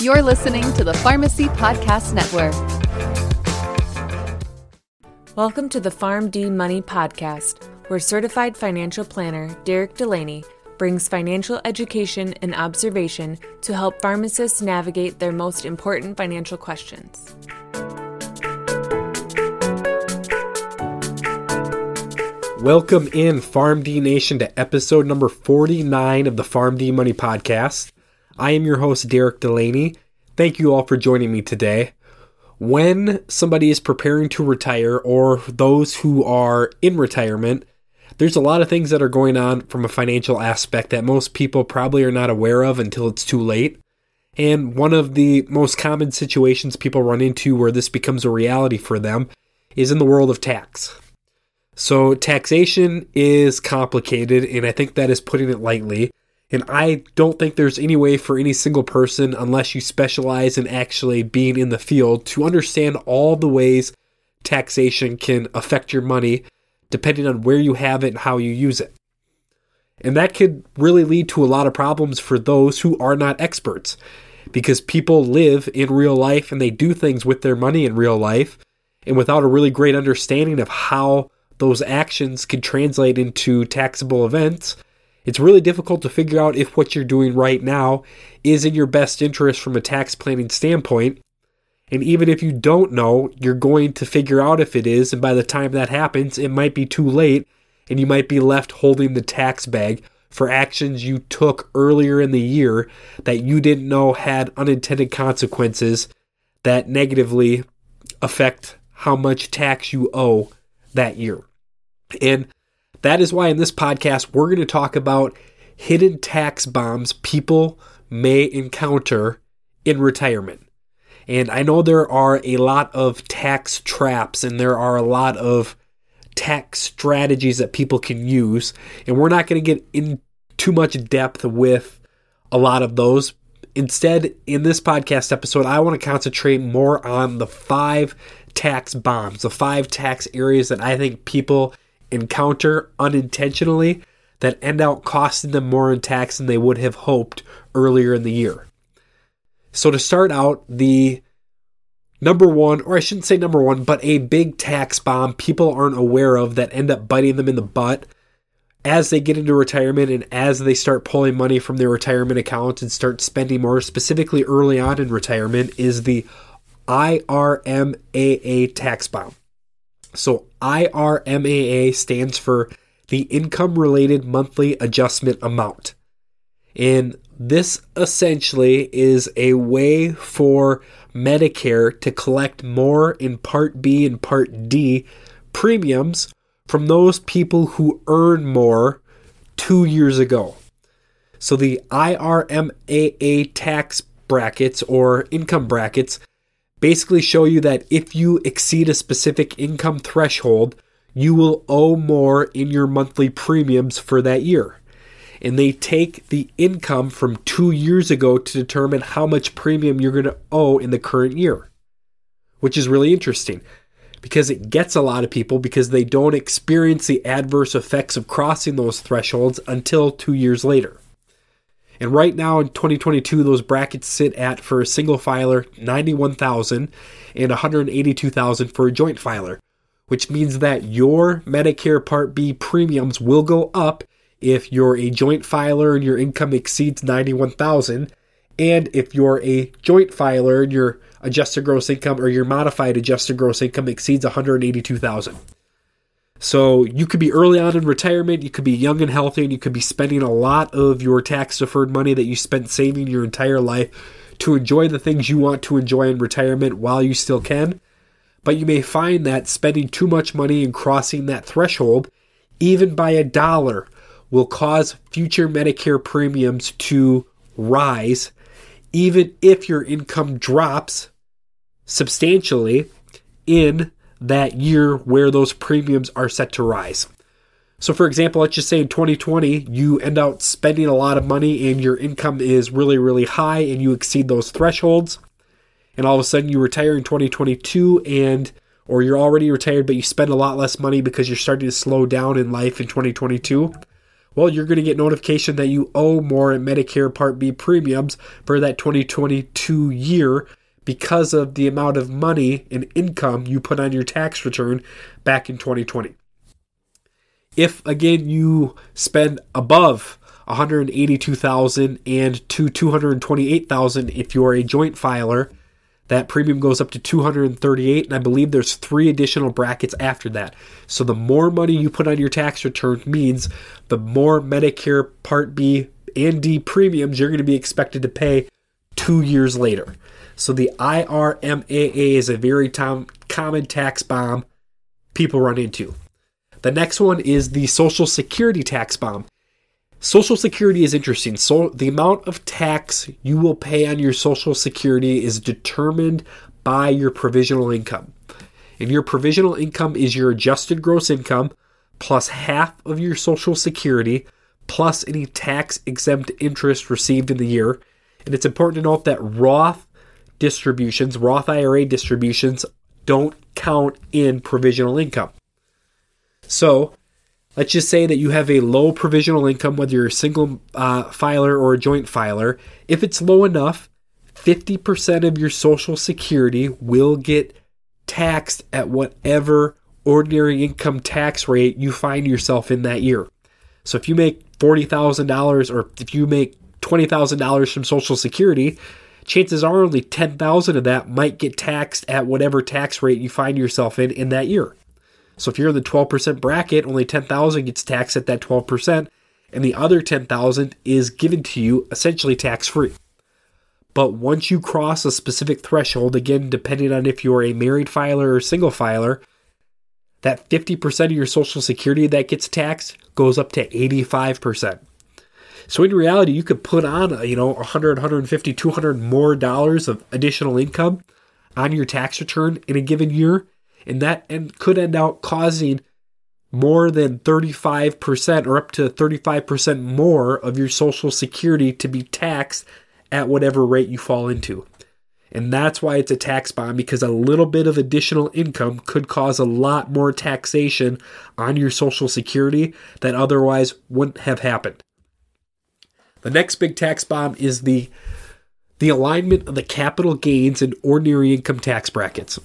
You're listening to the Pharmacy Podcast Network. Welcome to the PharmD Money Podcast, where certified financial planner Derek Delaney brings financial education and observation to help pharmacists navigate their most important financial questions. Welcome in PharmD Nation to episode number 49 of the PharmD Money Podcast. I am your host, Derek Delaney. Thank you all for joining me today. When somebody is preparing to retire or those who are in retirement, there's a lot of things that are going on from a financial aspect that most people probably are not aware of until it's too late. And one of the most common situations people run into where this becomes a reality for them is in the world of tax. So, taxation is complicated, and I think that is putting it lightly. And I don't think there's any way for any single person, unless you specialize in actually being in the field, to understand all the ways taxation can affect your money depending on where you have it and how you use it. And that could really lead to a lot of problems for those who are not experts because people live in real life and they do things with their money in real life. And without a really great understanding of how those actions can translate into taxable events, it's really difficult to figure out if what you're doing right now is in your best interest from a tax planning standpoint. And even if you don't know, you're going to figure out if it is. And by the time that happens, it might be too late and you might be left holding the tax bag for actions you took earlier in the year that you didn't know had unintended consequences that negatively affect how much tax you owe that year. And that is why in this podcast, we're going to talk about hidden tax bombs people may encounter in retirement. And I know there are a lot of tax traps and there are a lot of tax strategies that people can use. And we're not going to get in too much depth with a lot of those. Instead, in this podcast episode, I want to concentrate more on the five tax bombs, the five tax areas that I think people encounter unintentionally that end out costing them more in tax than they would have hoped earlier in the year. So, to start out, the number one, or I shouldn't say number one, but a big tax bomb people aren't aware of that end up biting them in the butt as they get into retirement and as they start pulling money from their retirement account and start spending more, specifically early on in retirement, is the IRMAA tax bomb. So IRMAA stands for the Income Related Monthly Adjustment Amount. And this essentially is a way for Medicare to collect more in Part B and Part D premiums from those people who earn more two years ago. So the IRMAA tax brackets or income brackets basically show you that if you exceed a specific income threshold, you will owe more in your monthly premiums for that year. And they take the income from two years ago to determine how much premium you're going to owe in the current year, which is really interesting because it gets a lot of people because they don't experience the adverse effects of crossing those thresholds until two years later. And right now in 2022, those brackets sit at for a single filer 91,000 and 182,000 for a joint filer, which means that your Medicare Part B premiums will go up if you're a joint filer and your income exceeds 91,000 and if you're a joint filer and your adjusted gross income or your modified adjusted gross income exceeds 182,000. So you could be early on in retirement, you could be young and healthy, and you could be spending a lot of your tax deferred money that you spent saving your entire life to enjoy the things you want to enjoy in retirement while you still can. But you may find that spending too much money and crossing that threshold, even by a dollar, will cause future Medicare premiums to rise, even if your income drops substantially in that year where those premiums are set to rise. So, for example, let's just say in 2020, you end up spending a lot of money and your income is really, really high and you exceed those thresholds. And all of a sudden you retire in 2022 and or you're already retired but you spend a lot less money because you're starting to slow down in life in 2022. well, you're going to get notification that you owe more in Medicare Part B premiums for that 2022 year because of the amount of money and income you put on your tax return back in 2020. If again you spend above 182,000 and to 228,000 if you are a joint filer, that premium goes up to 238 and I believe there's three additional brackets after that. So the more money you put on your tax return means the more Medicare Part B and D premiums you're going to be expected to pay 2 years later. So the IRMAA is a very tom- common tax bomb people run into. The next one is the Social Security tax bomb. Social Security is interesting. So the amount of tax you will pay on your Social Security is determined by your provisional income. And your provisional income is your adjusted gross income plus half of your Social Security plus any tax exempt interest received in the year. And it's important to note that Roth distributions, Roth IRA distributions, don't count in provisional income. So let's just say that you have a low provisional income, whether you're a single uh, filer or a joint filer. If it's low enough, 50% of your Social Security will get taxed at whatever ordinary income tax rate you find yourself in that year. So if you make $40,000 or if you make $20,000 from Social Security, chances are only 10,000 of that might get taxed at whatever tax rate you find yourself in in that year. So if you're in the 12% bracket, only 10,000 gets taxed at that 12%, and the other 10,000 is given to you essentially tax free. But once you cross a specific threshold, again, depending on if you're a married filer or single filer, that 50% of your social security that gets taxed goes up to 85%. So in reality, you could put on, uh, you know, 100, 150, 200 more dollars of additional income on your tax return in a given year and that and could end up causing more than 35% or up to 35% more of your social security to be taxed at whatever rate you fall into. And that's why it's a tax bomb because a little bit of additional income could cause a lot more taxation on your social security that otherwise wouldn't have happened. The next big tax bomb is the the alignment of the capital gains and ordinary income tax brackets.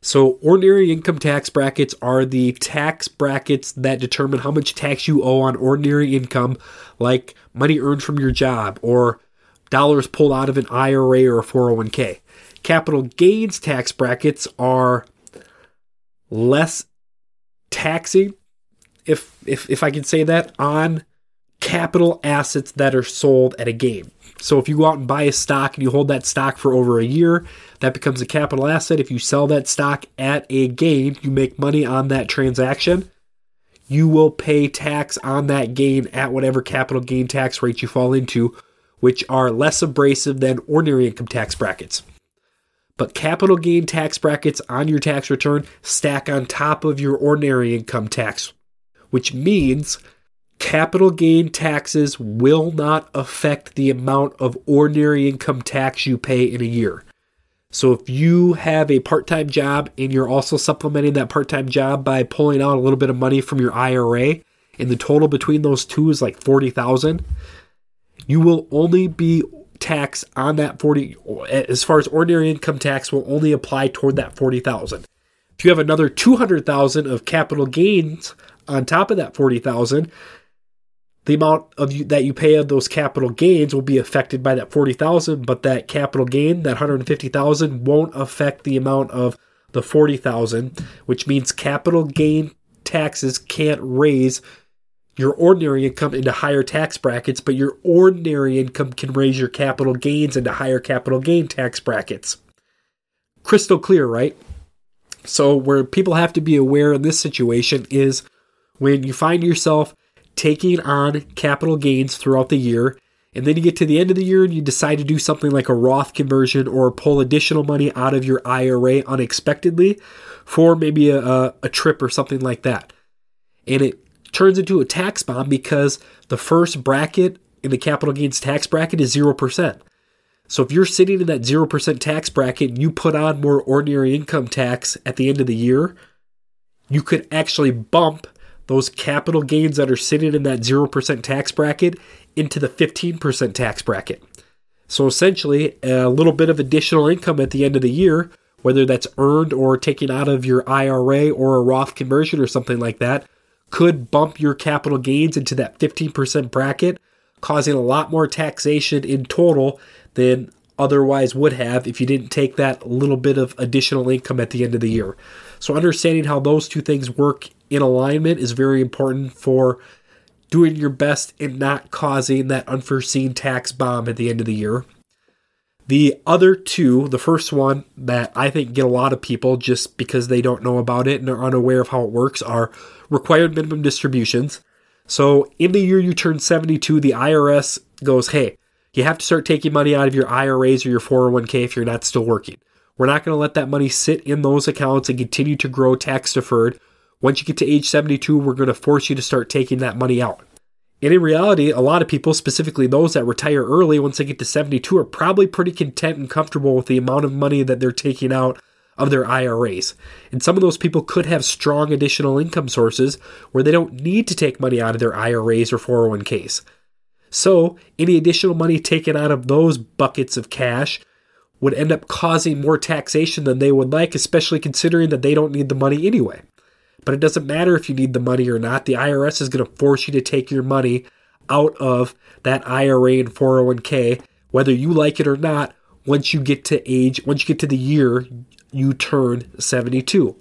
So, ordinary income tax brackets are the tax brackets that determine how much tax you owe on ordinary income, like money earned from your job or dollars pulled out of an IRA or a 401k. Capital gains tax brackets are less taxing, if if if I can say that, on capital assets that are sold at a gain. So if you go out and buy a stock and you hold that stock for over a year, that becomes a capital asset. If you sell that stock at a gain, you make money on that transaction. You will pay tax on that gain at whatever capital gain tax rate you fall into, which are less abrasive than ordinary income tax brackets. But capital gain tax brackets on your tax return stack on top of your ordinary income tax, which means capital gain taxes will not affect the amount of ordinary income tax you pay in a year. So if you have a part-time job and you're also supplementing that part-time job by pulling out a little bit of money from your IRA, and the total between those two is like 40,000, you will only be taxed on that 40 as far as ordinary income tax will only apply toward that 40,000. If you have another 200,000 of capital gains on top of that 40,000, the amount of you, that you pay of those capital gains will be affected by that 40,000 but that capital gain that 150,000 won't affect the amount of the 40,000 which means capital gain taxes can't raise your ordinary income into higher tax brackets but your ordinary income can raise your capital gains into higher capital gain tax brackets. Crystal clear right? So where people have to be aware in this situation is when you find yourself taking on capital gains throughout the year. And then you get to the end of the year and you decide to do something like a Roth conversion or pull additional money out of your IRA unexpectedly for maybe a, a, a trip or something like that. And it turns into a tax bomb because the first bracket in the capital gains tax bracket is 0%. So if you're sitting in that 0% tax bracket and you put on more ordinary income tax at the end of the year, you could actually bump those capital gains that are sitting in that 0% tax bracket into the 15% tax bracket. So essentially, a little bit of additional income at the end of the year, whether that's earned or taken out of your IRA or a Roth conversion or something like that, could bump your capital gains into that 15% bracket, causing a lot more taxation in total than otherwise would have if you didn't take that little bit of additional income at the end of the year. So, understanding how those two things work in alignment is very important for doing your best and not causing that unforeseen tax bomb at the end of the year. The other two, the first one that I think get a lot of people just because they don't know about it and are unaware of how it works, are required minimum distributions. So, in the year you turn 72, the IRS goes, hey, you have to start taking money out of your IRAs or your 401k if you're not still working. We're not going to let that money sit in those accounts and continue to grow tax deferred. Once you get to age 72, we're going to force you to start taking that money out. And in reality, a lot of people, specifically those that retire early once they get to 72, are probably pretty content and comfortable with the amount of money that they're taking out of their IRAs. And some of those people could have strong additional income sources where they don't need to take money out of their IRAs or 401ks. So, any additional money taken out of those buckets of cash would end up causing more taxation than they would like, especially considering that they don't need the money anyway. But it doesn't matter if you need the money or not, the IRS is going to force you to take your money out of that IRA and 401k, whether you like it or not, once you get to age, once you get to the year you turn 72.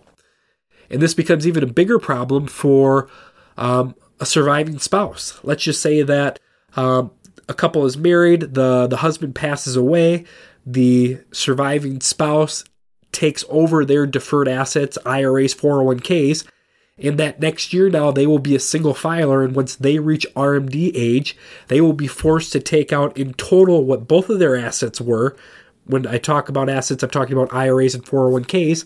And this becomes even a bigger problem for um, a surviving spouse. Let's just say that um, a couple is married, the, the husband passes away, the surviving spouse takes over their deferred assets, IRAs, 401ks, and that next year now they will be a single filer. And once they reach RMD age, they will be forced to take out in total what both of their assets were. When I talk about assets, I'm talking about IRAs and 401ks.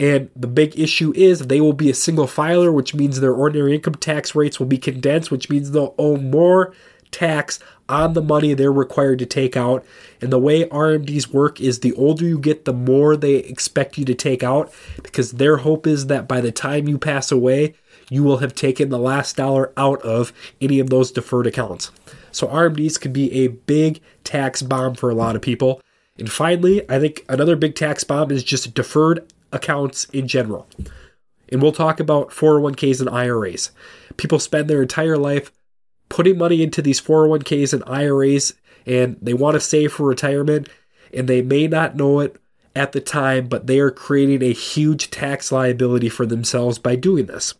And the big issue is they will be a single filer, which means their ordinary income tax rates will be condensed, which means they'll owe more tax on the money they're required to take out. And the way RMDs work is the older you get, the more they expect you to take out because their hope is that by the time you pass away, you will have taken the last dollar out of any of those deferred accounts. So RMDs can be a big tax bomb for a lot of people. And finally, I think another big tax bomb is just deferred accounts in general. And we'll talk about 401ks and IRAs. People spend their entire life putting money into these 401ks and IRAs and they want to save for retirement and they may not know it at the time, but they are creating a huge tax liability for themselves by doing this.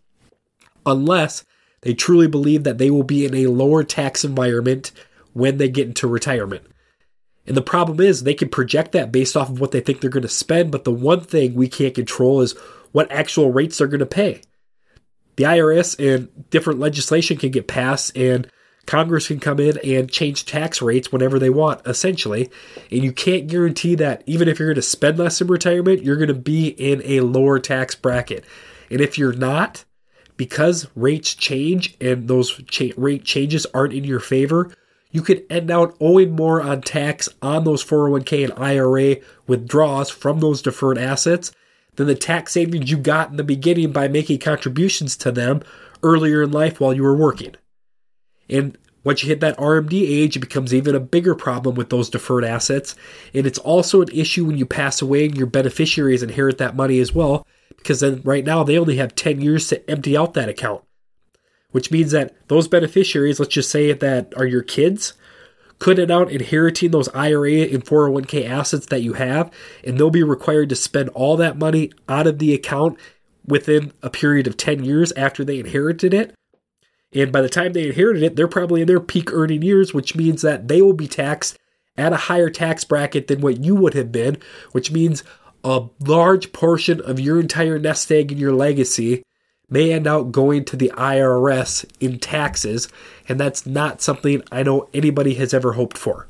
Unless they truly believe that they will be in a lower tax environment when they get into retirement. And the problem is they can project that based off of what they think they're going to spend, but the one thing we can't control is what actual rates they're going to pay the IRS and different legislation can get passed and Congress can come in and change tax rates whenever they want, essentially. And you can't guarantee that even if you're going to spend less in retirement, you're going to be in a lower tax bracket. And if you're not, because rates change and those cha- rate changes aren't in your favor, you could end out owing more on tax on those 401k and IRA withdrawals from those deferred assets than the tax savings you got in the beginning by making contributions to them earlier in life while you were working. And once you hit that RMD age, it becomes even a bigger problem with those deferred assets. And it's also an issue when you pass away and your beneficiaries inherit that money as well, because then right now they only have 10 years to empty out that account. Which means that those beneficiaries, let's just say that are your kids, end out inheriting those IRA and 401k assets that you have, and they'll be required to spend all that money out of the account within a period of 10 years after they inherited it. And by the time they inherited it, they're probably in their peak earning years, which means that they will be taxed at a higher tax bracket than what you would have been, which means a large portion of your entire nest egg and your legacy may end up going to the IRS in taxes, and that's not something I know anybody has ever hoped for.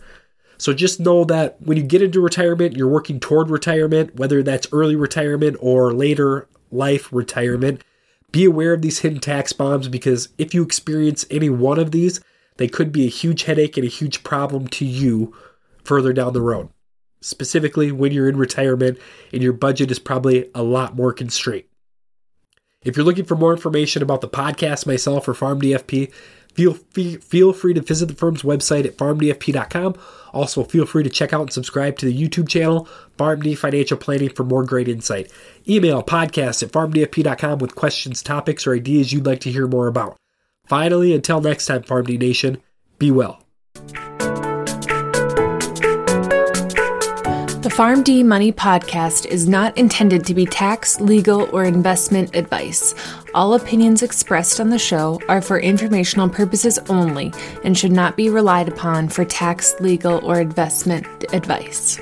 So just know that when you get into retirement, you're working toward retirement, whether that's early retirement or later life retirement. Be aware of these hidden tax bombs because if you experience any one of these, they could be a huge headache and a huge problem to you further down the road. Specifically, when you're in retirement and your budget is probably a lot more constrained. If you're looking for more information about the podcast, myself, or PharmDFP, feel, feel free to visit the firm's website at pharmdfp.com. Also, feel free to check out and subscribe to the YouTube channel, PharmD Financial Planning, for more great insight. Email podcast at pharmdfp.com with questions, topics, or ideas you'd like to hear more about. Finally, until next time, PharmD Nation, be well. The PharmD Money podcast is not intended to be tax, legal, or investment advice. All opinions expressed on the show are for informational purposes only and should not be relied upon for tax, legal, or investment advice.